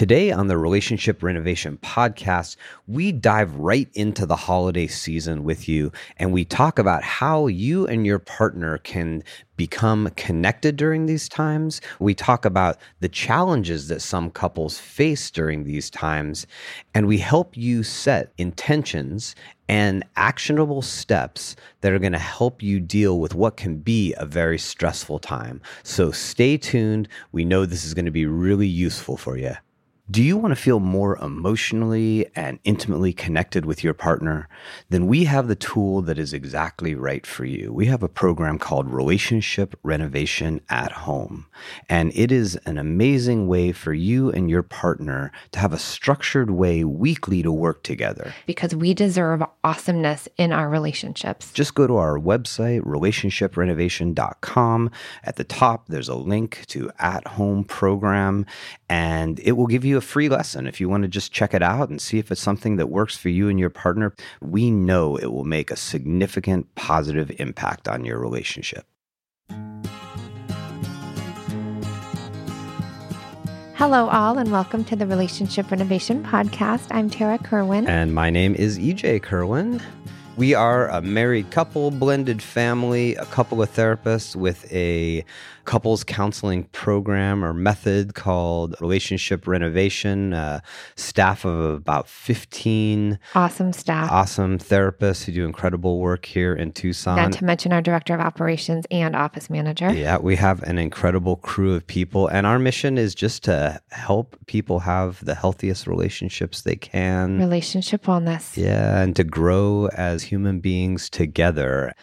Today on the Relationship Renovation Podcast, we dive right into the holiday season with you and we talk about how you and your partner can become connected during these times. We talk about the challenges that some couples face during these times, and we help you set intentions and actionable steps that are going to help you deal with what can be a very stressful time. So stay tuned. We know this is going to be really useful for you. Do you want to feel more emotionally and intimately connected with your partner? Then we have the tool that is exactly right for you. We have a program called Relationship Renovation at Home. And it is an amazing way for you and your partner to have a structured way weekly to work together. Because we deserve awesomeness in our relationships. Just go to our website, relationshiprenovation.com. At the top, there's a link to At Home program, and it will give you a free lesson. If you want to just check it out and see if it's something that works for you and your partner, we know it will make a significant positive impact on your relationship. Hello, all, and welcome to the Relationship Renovation Podcast. I'm Tarah Kerwin. And my name is EJ Kerwin. We are a married couple, blended family, a couple of therapists with a couples counseling program or method called Relationship Renovation. Uh, staff of about 15 awesome staff, awesome therapists who do incredible work here in Tucson. Not to mention our director of operations and office manager. Yeah, we have an incredible crew of people. And our mission is just to help people have the healthiest relationships they can. Relationship wellness. Yeah, and to grow as human beings together.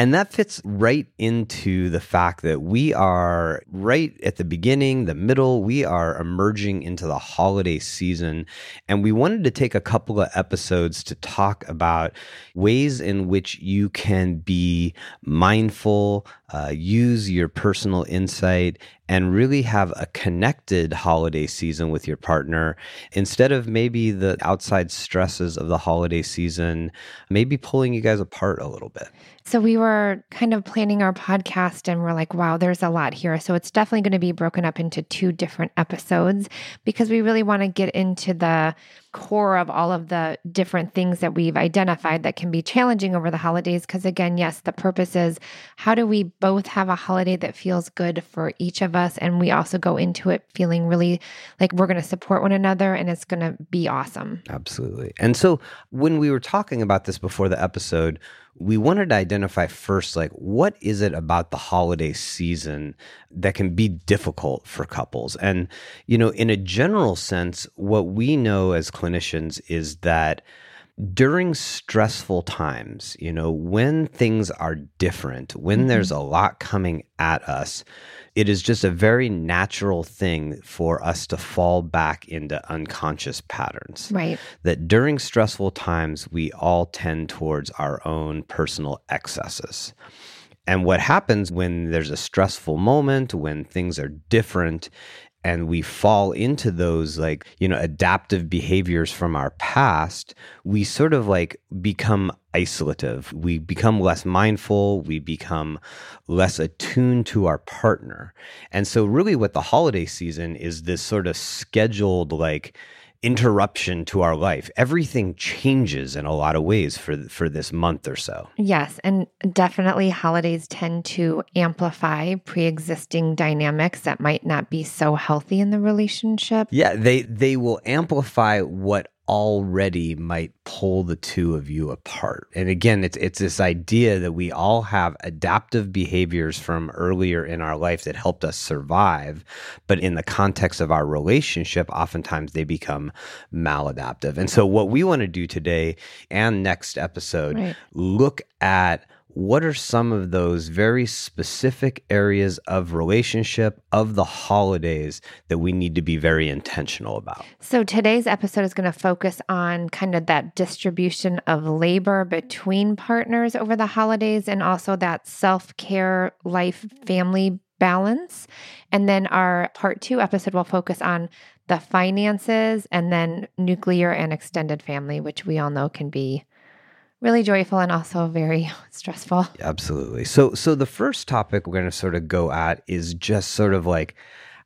And that fits right into the fact that we are right at the beginning, the middle, we are emerging into the holiday season. And we wanted to take a couple of episodes to talk about ways in which you can be mindful, uh, use your personal insight, and really have a connected holiday season with your partner instead of maybe the outside stresses of the holiday season, maybe pulling you guys apart a little bit. So we were kind of planning our podcast and we're like, wow, there's a lot here. So it's definitely going to be broken up into two different episodes because we really want to get into the core of all of the different things that we've identified that can be challenging over the holidays. Because again, yes, the purpose is how do we both have a holiday that feels good for each of us? And we also go into it feeling really like we're going to support one another and it's going to be awesome. Absolutely. And so when we were talking about this before the episode, we wanted to identify first like what is it about the holiday season that can be difficult for couples and you know in a general sense what we know as clinicians is that during stressful times you know when things are different when mm-hmm. there's a lot coming at us it is just a very natural thing for us to fall back into unconscious patterns. Right. That during stressful times, we all tend towards our own personal excesses. And what happens when there's a stressful moment, when things are different, and we fall into those like you know adaptive behaviors from our past we sort of like become isolative. We become less mindful. We become less attuned to our partner. And so really what the holiday season is this sort of scheduled like interruption to our life. Everything changes in a lot of ways for for this month or so. Yes, and definitely holidays tend to amplify pre-existing dynamics that might not be so healthy in the relationship. Yeah, they they will amplify what already might pull the two of you apart. And again, it's it's this idea that we all have adaptive behaviors from earlier in our life that helped us survive, but in the context of our relationship, oftentimes they become maladaptive. And so what we want to do today and next episode right. look at what are some of those very specific areas of relationship of the holidays that we need to be very intentional about? So, today's episode is going to focus on kind of that distribution of labor between partners over the holidays and also that self care, life, family balance. And then our part two episode will focus on the finances and then nuclear and extended family, which we all know can be really joyful and also very stressful. Absolutely. So so the first topic we're going to sort of go at is just sort of like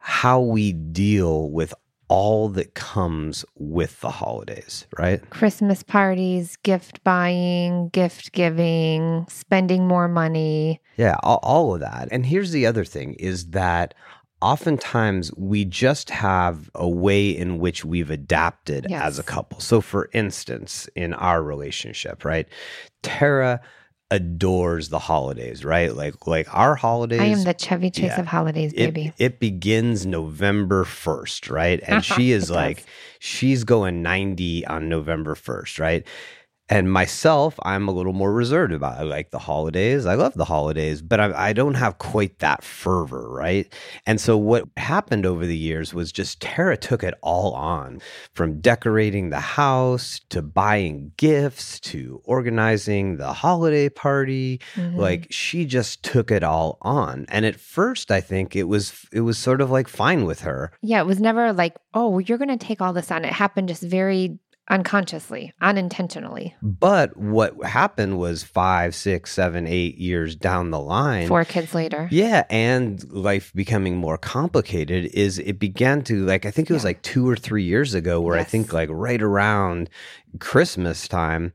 how we deal with all that comes with the holidays, right? Christmas parties, gift buying, gift giving, spending more money. Yeah, all, all of that. And here's the other thing is that oftentimes we just have a way in which we've adapted Yes. as a couple. So, for instance, in our relationship, right? Tarah adores the holidays, right? Like, like our holidays. I am the Chevy Chase yeah. of holidays, baby. it begins November 1st, right? And she It is does. like, she's going 90 on November 1st, right? And myself, I'm a little more reserved about it. I like the holidays. I love the holidays, but I, I don't have quite that fervor, right? And so what happened over the years was just Tarah took it all on from decorating the house to buying gifts to organizing the holiday party Mhm. like she just took it all on and at first i think it was it was sort of like fine with her yeah, it was never like, oh, you're going to take all this on. It happened just very unconsciously, unintentionally. but what happened was five six seven eight years down the line Four kids later. yeah and life becoming more complicated is it began to like i think it was Yeah. like two or three years ago where i think like right around christmas time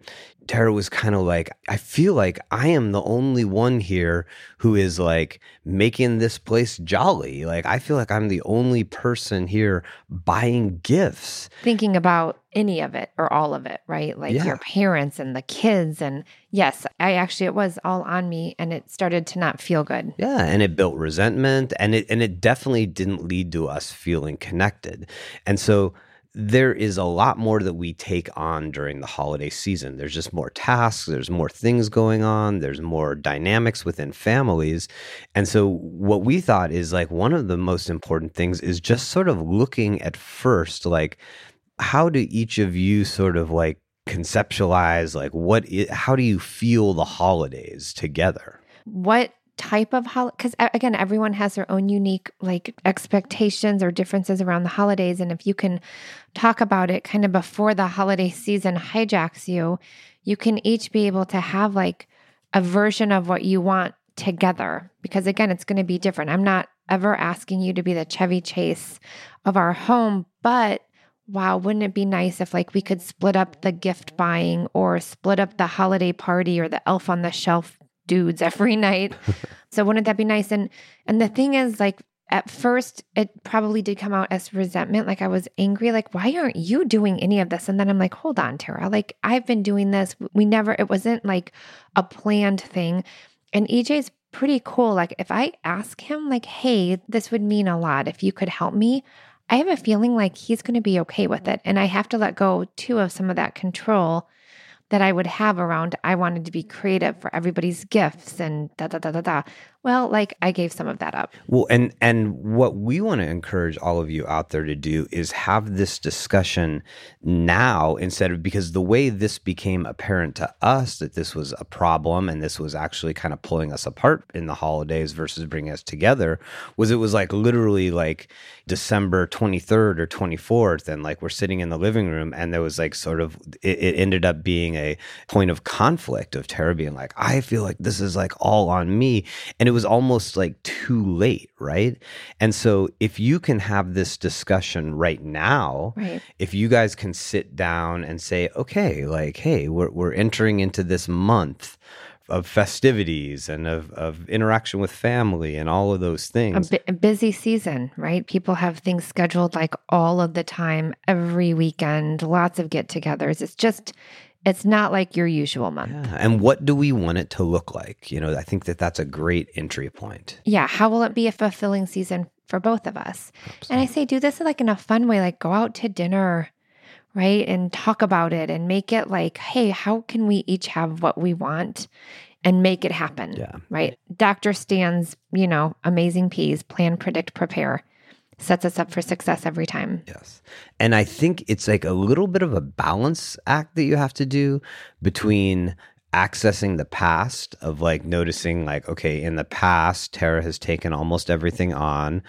Tarah was kind of like, I feel like I am the only one here who is like making this place jolly. Like, I feel like I'm the only person here buying gifts. Thinking about any of it or all of it, right? Like Yeah. your parents and the kids. And yes, I actually, it was all on me and it started to not feel good. Yeah, and it built resentment and it and it definitely didn't lead to us feeling connected. And so there is a lot more that we take on during the holiday season. There's just more tasks, there's more things going on, there's more dynamics within families. And so what we thought is like one of the most important things is just sort of looking at first like how do each of you sort of like conceptualize like what how do you feel the holidays together? what type of holiday because again everyone has their own unique like expectations or differences around the holidays and if you can talk about it kind of before the holiday season hijacks you you can each be able to have like a version of what you want together because again it's going to be different. I'm not ever asking you to be the chevy chase of our home but wow wouldn't it be nice if like we could split up the gift buying or split up the holiday party or the elf on the shelf dudes every night. so wouldn't that be nice? And and the thing is like at first it probably did come out as resentment like I was angry like why aren't you doing any of this? And then I'm like hold on Tarah like I've been doing this we never it wasn't like a planned thing. And EJ's pretty cool like if I ask him like hey this would mean a lot if you could help me I have a feeling like he's going to be okay with it and I have to let go too of some of that control that I would have around I wanted to be creative for everybody's gifts and da da da da da. Well, like I gave some of that up. Well, and and what we want to encourage all of you out there to do is have this discussion now instead of because the way this became apparent to us that this was a problem and this was actually kind of pulling us apart in the holidays versus bringing us together was it was like literally like December 23rd or 24th and like we're sitting in the living room and there was like sort of it, it ended up being a point of conflict of Tarah being like I feel like this is like all on me and it was almost like too late right and so if you can have this discussion right now Right. if you guys can sit down and say okay like hey we're, we're entering into this month of festivities and of, of interaction with family and all of those A, things bu- a busy season, right? People have things scheduled like all of the time, every weekend, lots of get togethers. It's just, it's not like your usual month. Yeah. And what do we want it to look like? You know, I think that that's a great entry point. Yeah. How will it be a fulfilling season for both of us? And I say, do this like in a fun way, like go out to dinner, right? And talk about it and make it like, hey, how can we each have what we want and make it happen? Yeah. Right. Dr. Stan's, you know, amazing peas, plan, predict, prepare sets us up for success every time. Yes. And I think it's like a little bit of a balance act that you have to do between accessing the past of like noticing like okay in the past Tarah has taken almost everything on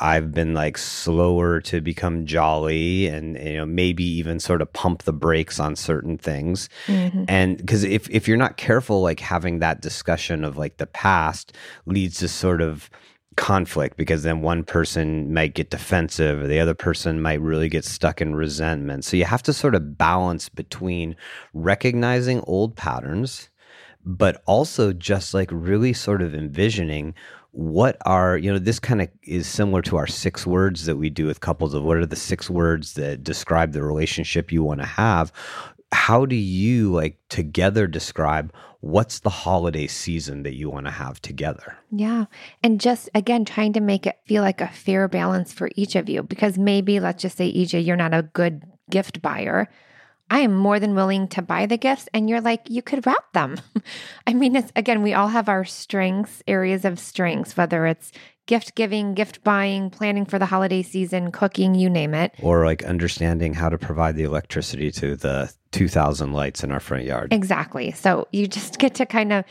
I've been like slower to become jolly and you know maybe even sort of pump the brakes on certain things Mhm. and because if if you're not careful like having that discussion of like the past leads to sort of conflict because then one person might get defensive or the other person might really get stuck in resentment. So you have to sort of balance between recognizing old patterns, but also just like really sort of envisioning what are you know this kind of is similar to our six words that we do with couples of what are the six words that describe the relationship you want to have how do you like together describe what's the holiday season that you want to have together? Yeah and just again trying to make it feel like a fair balance for each of you because maybe let's just say ej you're not a good gift buyer I am more than willing to buy the gifts. And you're like, you could wrap them. I mean, it's again, we all have our strengths, areas of strengths, whether it's gift giving, gift buying, planning for the holiday season, cooking, you name it. Or like understanding how to provide the electricity to the 2000 lights in our front yard. Exactly. So you just get to kind of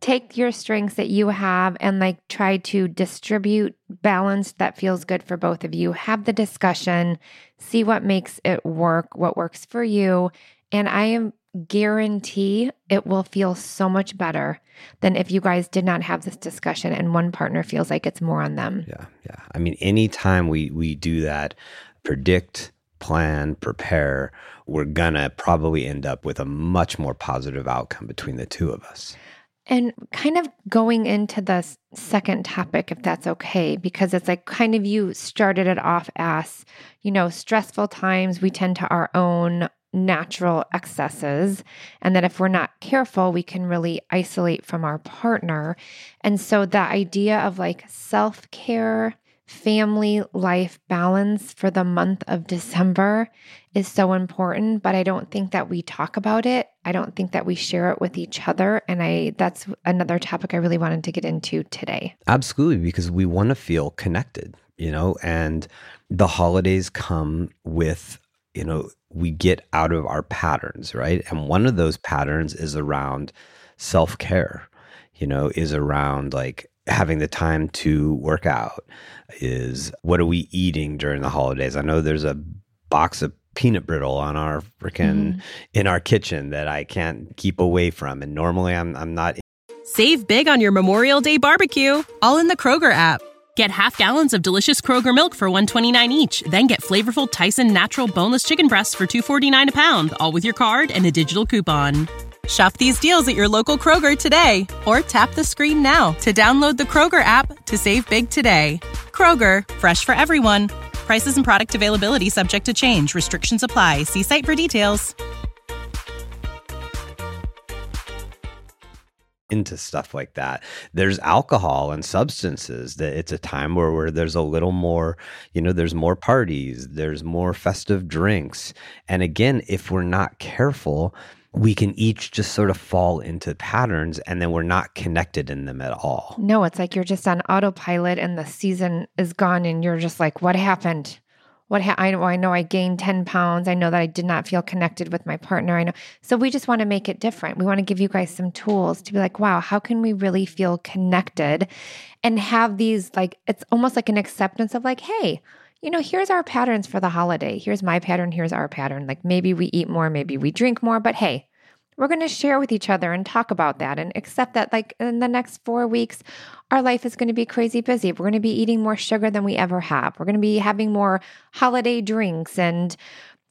take your strengths that you have and like try to distribute balanced that feels good for both of you. Have the discussion, see what makes it work, what works for you. And I am guarantee it will feel so much better than if you guys did not have this discussion and one partner feels like it's more on them. Yeah. Yeah. I mean, anytime we we do that, predict, plan, prepare, we're gonna probably end up with a much more positive outcome between the two of us. And kind of going into the second topic, if that's okay, because it's like kind of you started it off as, you know, stressful times, we tend to our own natural excesses. And that if we're not careful, we can really isolate from our partner. And so the idea of like self care, family life balance for the month of December is so important, but I don't think that we talk about it. I don't think that we share it with each other and I that's another topic I really wanted to get into today. Absolutely because we want to feel connected, you know, and the holidays come with, you know, we get out of our patterns, right? And one of those patterns is around self-care, you know, is around like having the time to work out is what are we eating during the holidays i know there's a box of peanut brittle on our freaking mm. in our kitchen that i can't keep away from and normally i'm i'm not save big on your memorial day barbecue all in the kroger app get half gallons of delicious kroger milk for 129 each then get flavorful tyson natural boneless chicken breasts for 249 a pound all with your card and a digital coupon Shop these deals at your local Kroger today or tap the screen now to download the Kroger app to save big today. Kroger, fresh for everyone. Prices and product availability subject to change. Restrictions apply. See site for details. into stuff like that. There's alcohol and substances that it's a time where, where there's a little more, you know, there's more parties, there's more festive drinks. And again, if we're not careful, we can each just sort of fall into patterns and then we're not connected in them at all. No, it's like you're just on autopilot and the season is gone and you're just like, what happened? What ha- I know, I know I gained 10 pounds. I know that I did not feel connected with my partner. I know. So we just want to make it different. We want to give you guys some tools to be like, wow, how can we really feel connected and have these like, it's almost like an acceptance of like, hey, you know, here's our patterns for the holiday. Here's my pattern. Here's our pattern. Like maybe we eat more, maybe we drink more, but hey, we're going to share with each other and talk about that and accept that, like, in the next four weeks, our life is going to be crazy busy. We're going to be eating more sugar than we ever have. We're going to be having more holiday drinks and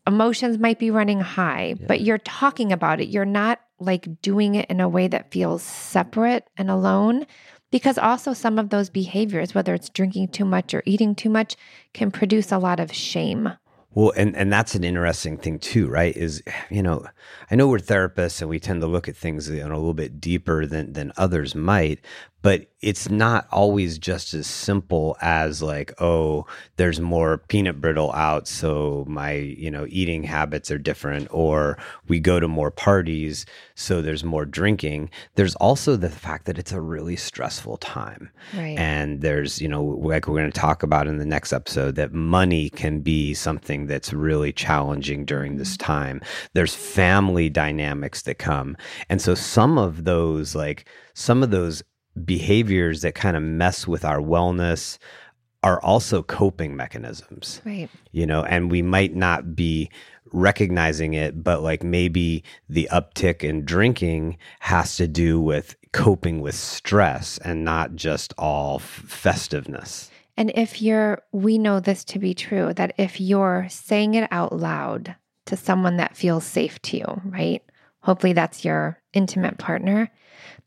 emotions might be running high, yeah. but you're talking about it. You're not like doing it in a way that feels separate and alone because also some of those behaviors, whether it's drinking too much or eating too much, can produce a lot of shame. Well, and, and that's an interesting thing too, right? Is, you know, I know we're therapists and we tend to look at things you know, a little bit deeper than, than others might, but it's not always just as simple as like oh there's more peanut brittle out so my you know eating habits are different or we go to more parties so there's more drinking there's also the fact that it's a really stressful time right. and there's you know like we're going to talk about in the next episode that money can be something that's really challenging during this mm-hmm. time there's family dynamics that come and so some of those like some of those behaviors that kind of mess with our wellness are also coping mechanisms. Right. You know, and we might not be recognizing it, but like maybe the uptick in drinking has to do with coping with stress and not just all festiveness. And if you're, we know this to be true, that if you're saying it out loud to someone that feels safe to you, right? Hopefully that's your intimate partner,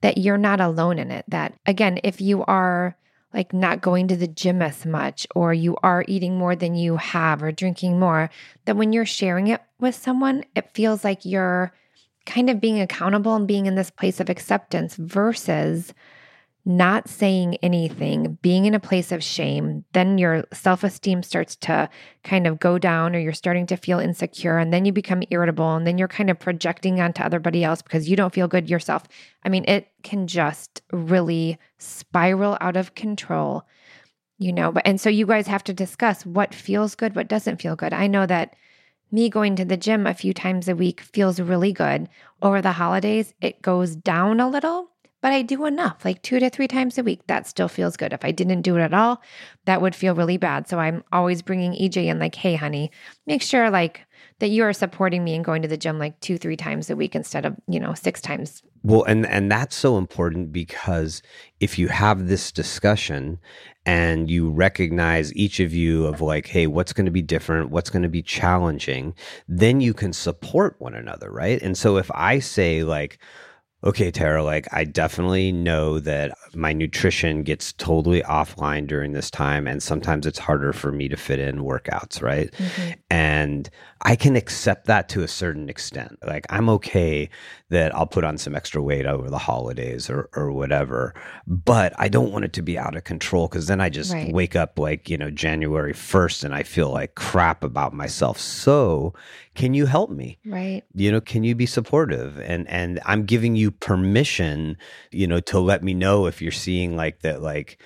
that you're not alone in it. That again, if you are like not going to the gym as much, or you are eating more than you have, or drinking more, that when you're sharing it with someone, it feels like you're kind of being accountable and being in this place of acceptance versus not saying anything, being in a place of shame, then your self esteem starts to kind of go down, or you're starting to feel insecure, and then you become irritable, and then you're kind of projecting onto everybody else because you don't feel good yourself. I mean, it can just really spiral out of control, you know. But and so you guys have to discuss what feels good, what doesn't feel good. I know that me going to the gym a few times a week feels really good. Over the holidays, it goes down a little but I do enough, like two to three times a week. That still feels good. If I didn't do it at all, that would feel really bad. So I'm always bringing EJ in, like, hey, honey, make sure like that you are supporting me and going to the gym like two, three times a week instead of, you know, six times. Well, and and that's so important because if you have this discussion and you recognize each of you of like, hey, what's going to be different, what's going to be challenging, then you can support one another, right? And so if I say like, okay, Tarah, like I definitely know that my nutrition gets totally offline during this time. And sometimes it's harder for me to fit in workouts, right? Mm-hmm. And I can accept that to a certain extent. Like I'm okay that I'll put on some extra weight over the holidays or, or whatever, but I don't want it to be out of control because then I just right. wake up like, you know, January 1st and I feel like crap about myself. So can you help me? Right. You know, can you be supportive? And, and I'm giving you permission, you know, to let me know if you're seeing like that, like,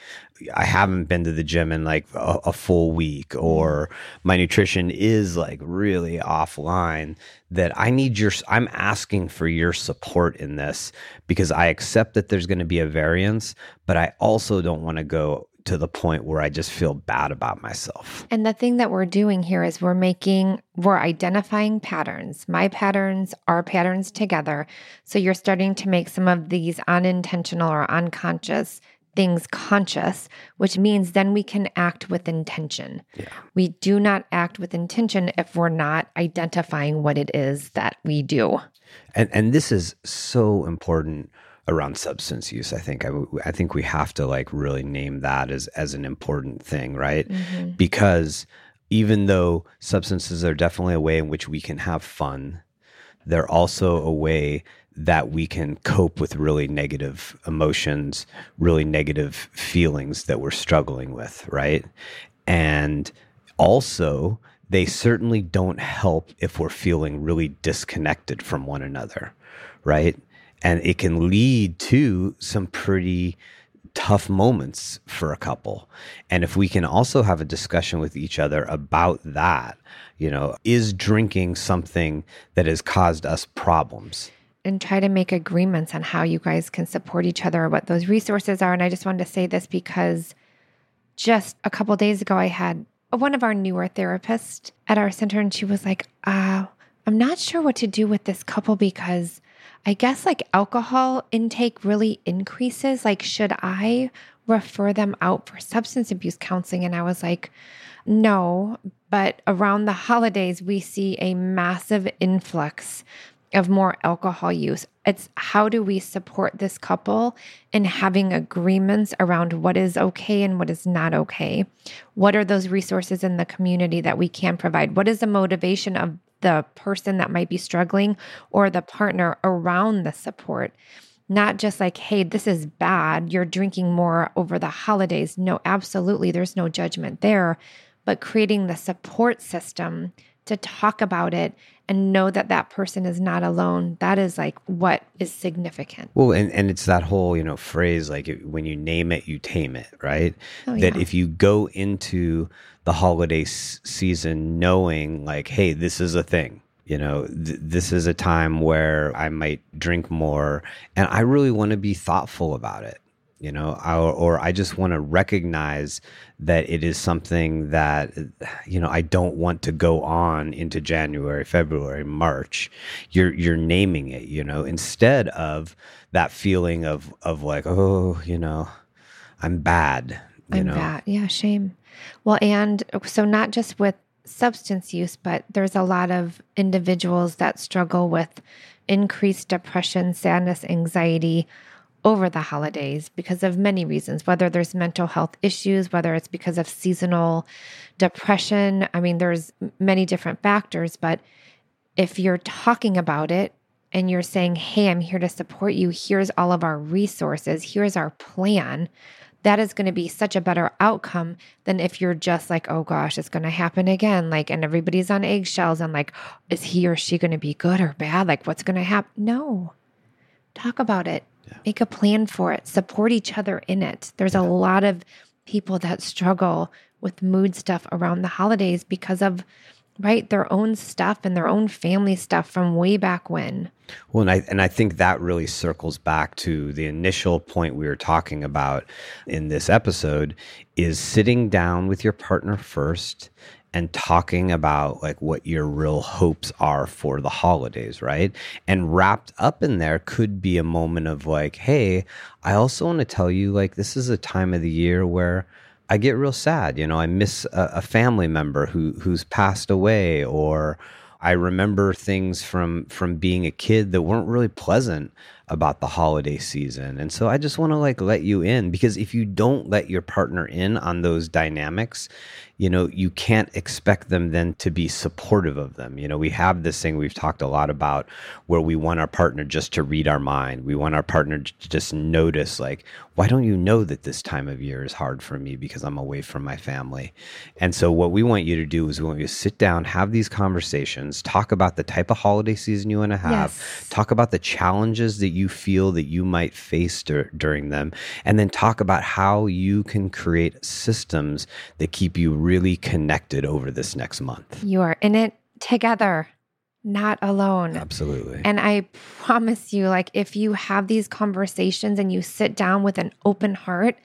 I haven't been to the gym in like a, a, full week or mm-hmm. my nutrition is like really offline that I need your I'm asking for your support in this because I accept that there's going to be a variance but I also don't want to go to the point where I just feel bad about myself. And the thing that we're doing here is we're making, we're identifying patterns, my patterns, our patterns together. So you're starting to make some of these unintentional or unconscious things conscious, which means then we can act with intention. Yeah. We do not act with intention if we're not identifying what it is that we do. And and this is so important around substance use. I think I, I think we have to like really name that as as an important thing, right? Mm-hmm. Because even though substances are definitely a way in which we can have fun, they're also a way that we can cope with really negative emotions, really negative feelings that we're struggling with, right? And also, they certainly don't help if we're feeling really disconnected from one another, right? And it can lead to some pretty tough moments for a couple. And if we can also have a discussion with each other about that, you know, is drinking something that has caused us problems? and try to make agreements on how you guys can support each other or what those resources are. And I just wanted to say this because just a couple days ago, I had one of our newer therapists at our center, and she was like, uh, I'm not sure what to do with this couple because I guess like alcohol intake really increases. Like, should I refer them out for substance abuse counseling? And I was like, no, but around the holidays, we see a massive influx of more alcohol use. It's how do we support this couple in having agreements around what is okay and what is not okay? What are those resources in the community that we can provide? What is the motivation of the person that might be struggling or the partner around the support? Not just like, hey, this is bad. You're drinking more over the holidays. No, absolutely. There's no judgment there. But creating the support system to talk about it and know that that person is not alone that is like what is significant. Well and, and it's that whole you know phrase like when you name it you tame it right? Oh, that yeah. if you go into the holiday s- season knowing like hey this is a thing you know th- this is a time where i might drink more and i really want to be thoughtful about it you know, or, or I just want to recognize that it is something that, you know, I don't want to go on into January, February, March. You're, you're naming it, you know, instead of that feeling of, of like, oh, you know, I'm bad, you I'm know. bad. Yeah, shame. Well, and uh, so not just with substance use, but there's a lot of individuals that struggle with increased depression, sadness, anxiety over the holidays because of many reasons, whether there's mental health issues, whether it's because of seasonal depression. I mean, there's many different factors, but if you're talking about it and you're saying, Hey, I'm here to support you, here's all of our resources, here's our plan, that is going to be such a better outcome than if you're just like, oh gosh, it's going to happen again. Like, and everybody's on eggshells and like, is he or she going to be good or bad? Like, what's going to happen? No. Talk about it, yeah. make a plan for it, support each other in it. There's yeah. a lot of people that struggle with mood stuff around the holidays because of right their own stuff and their own family stuff from way back when well and i and i think that really circles back to the initial point we were talking about in this episode is sitting down with your partner first and talking about like what your real hopes are for the holidays, right? And wrapped up in there could be a moment of like, hey, I also want to tell you like this is a time of the year where I get real sad. You know, I miss a, a family member who who's passed away or I remember things from from being a kid that weren't really pleasant about the holiday season. And so I just want to like let you in because if you don't let your partner in on those dynamics, you know, you can't expect them then to be supportive of them. You know, we have this thing we've talked a lot about where we want our partner just to read our mind. We want our partner to just notice, like, why don't you know that this time of year is hard for me because I'm away from my family? And so, what we want you to do is we want you to sit down, have these conversations, talk about the type of holiday season you want to have, yes. talk about the challenges that you feel that you might face dur- during them, and then talk about how you can create systems that keep you really connected over this next month. You are in it together, not alone. Absolutely. And I promise you, like, if you have these conversations and you sit down with an open heart,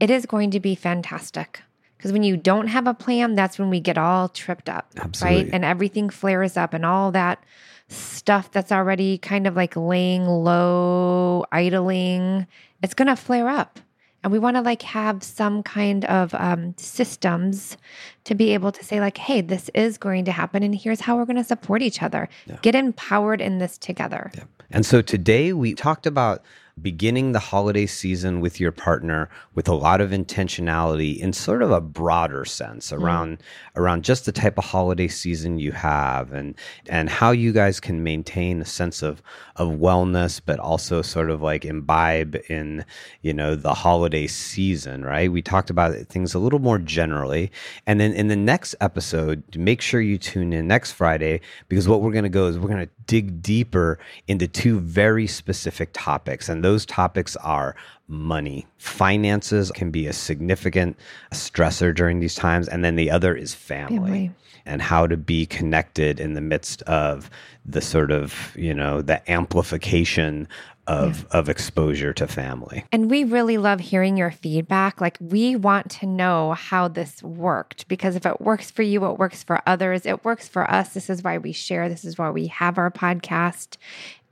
it is going to be fantastic. Because when you don't have a plan, that's when we get all tripped up, Absolutely. right? And everything flares up and all that stuff that's already kind of like laying low, idling, it's going to flare up and we want to like have some kind of um, systems to be able to say like hey this is going to happen and here's how we're going to support each other yeah. get empowered in this together yeah. and so today we talked about beginning the holiday season with your partner with a lot of intentionality in sort of a broader sense mm. around mm. around just the type of holiday season you have and and how you guys can maintain a sense of of wellness but also sort of like imbibe in you know the holiday season right we talked about things a little more generally and then in the next episode make sure you tune in next friday because what we're going to go is we're going to dig deeper into two very specific topics and those topics are money. Finances can be a significant stressor during these times. And then the other is family, family, and how to be connected in the midst of the sort of, you know, the amplification of yeah. of exposure to family. And we really love hearing your feedback. Like we want to know how this worked because if it works for you, it works for others, it works for us. This is why we share. This is why we have our podcast.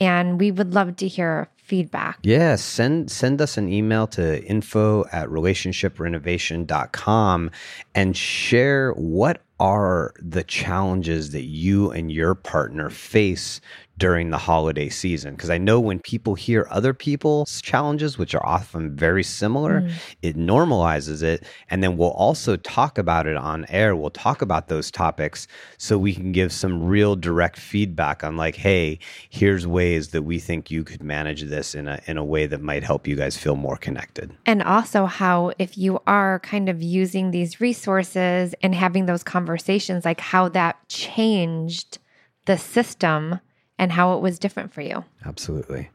And we would love to hear feedback. Yeah, send send us an email to info at relationshiprenovation.com and share what are the challenges that you and your partner face during the holiday season because I know when people hear other people's challenges, which are often very similar, mm. it normalizes it. And then we'll also talk about it on air. We'll talk about those topics so we can give some real direct feedback on, like, hey, here's ways that we think you could manage this in a, in a way that might help you guys feel more connected. And also, how if you are kind of using these resources and having those conversations, like how that changed the system and how it was different for you. Absolutely.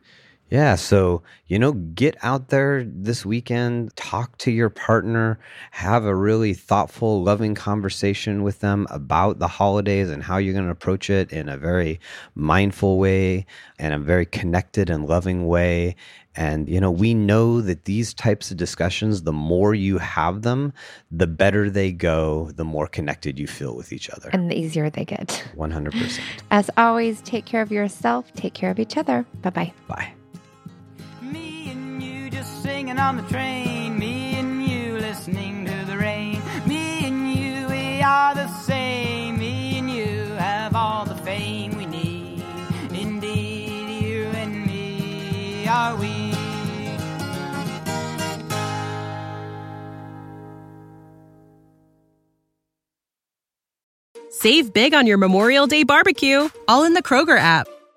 Yeah. So, you know, get out there this weekend, talk to your partner, have a really thoughtful, loving conversation with them about the holidays and how you're going to approach it in a very mindful way and a very connected and loving way. And, you know, we know that these types of discussions, the more you have them, the better they go, the more connected you feel with each other. And the easier they get. 100%. As always, take care of yourself, take care of each other. Bye bye. Singing on the train. Me and you listening to the rain. Me and you, we are the same. Me and you have all the fame we need. Indeed, you and me are we. Save big on your Memorial Day barbecue, all in the Kroger app.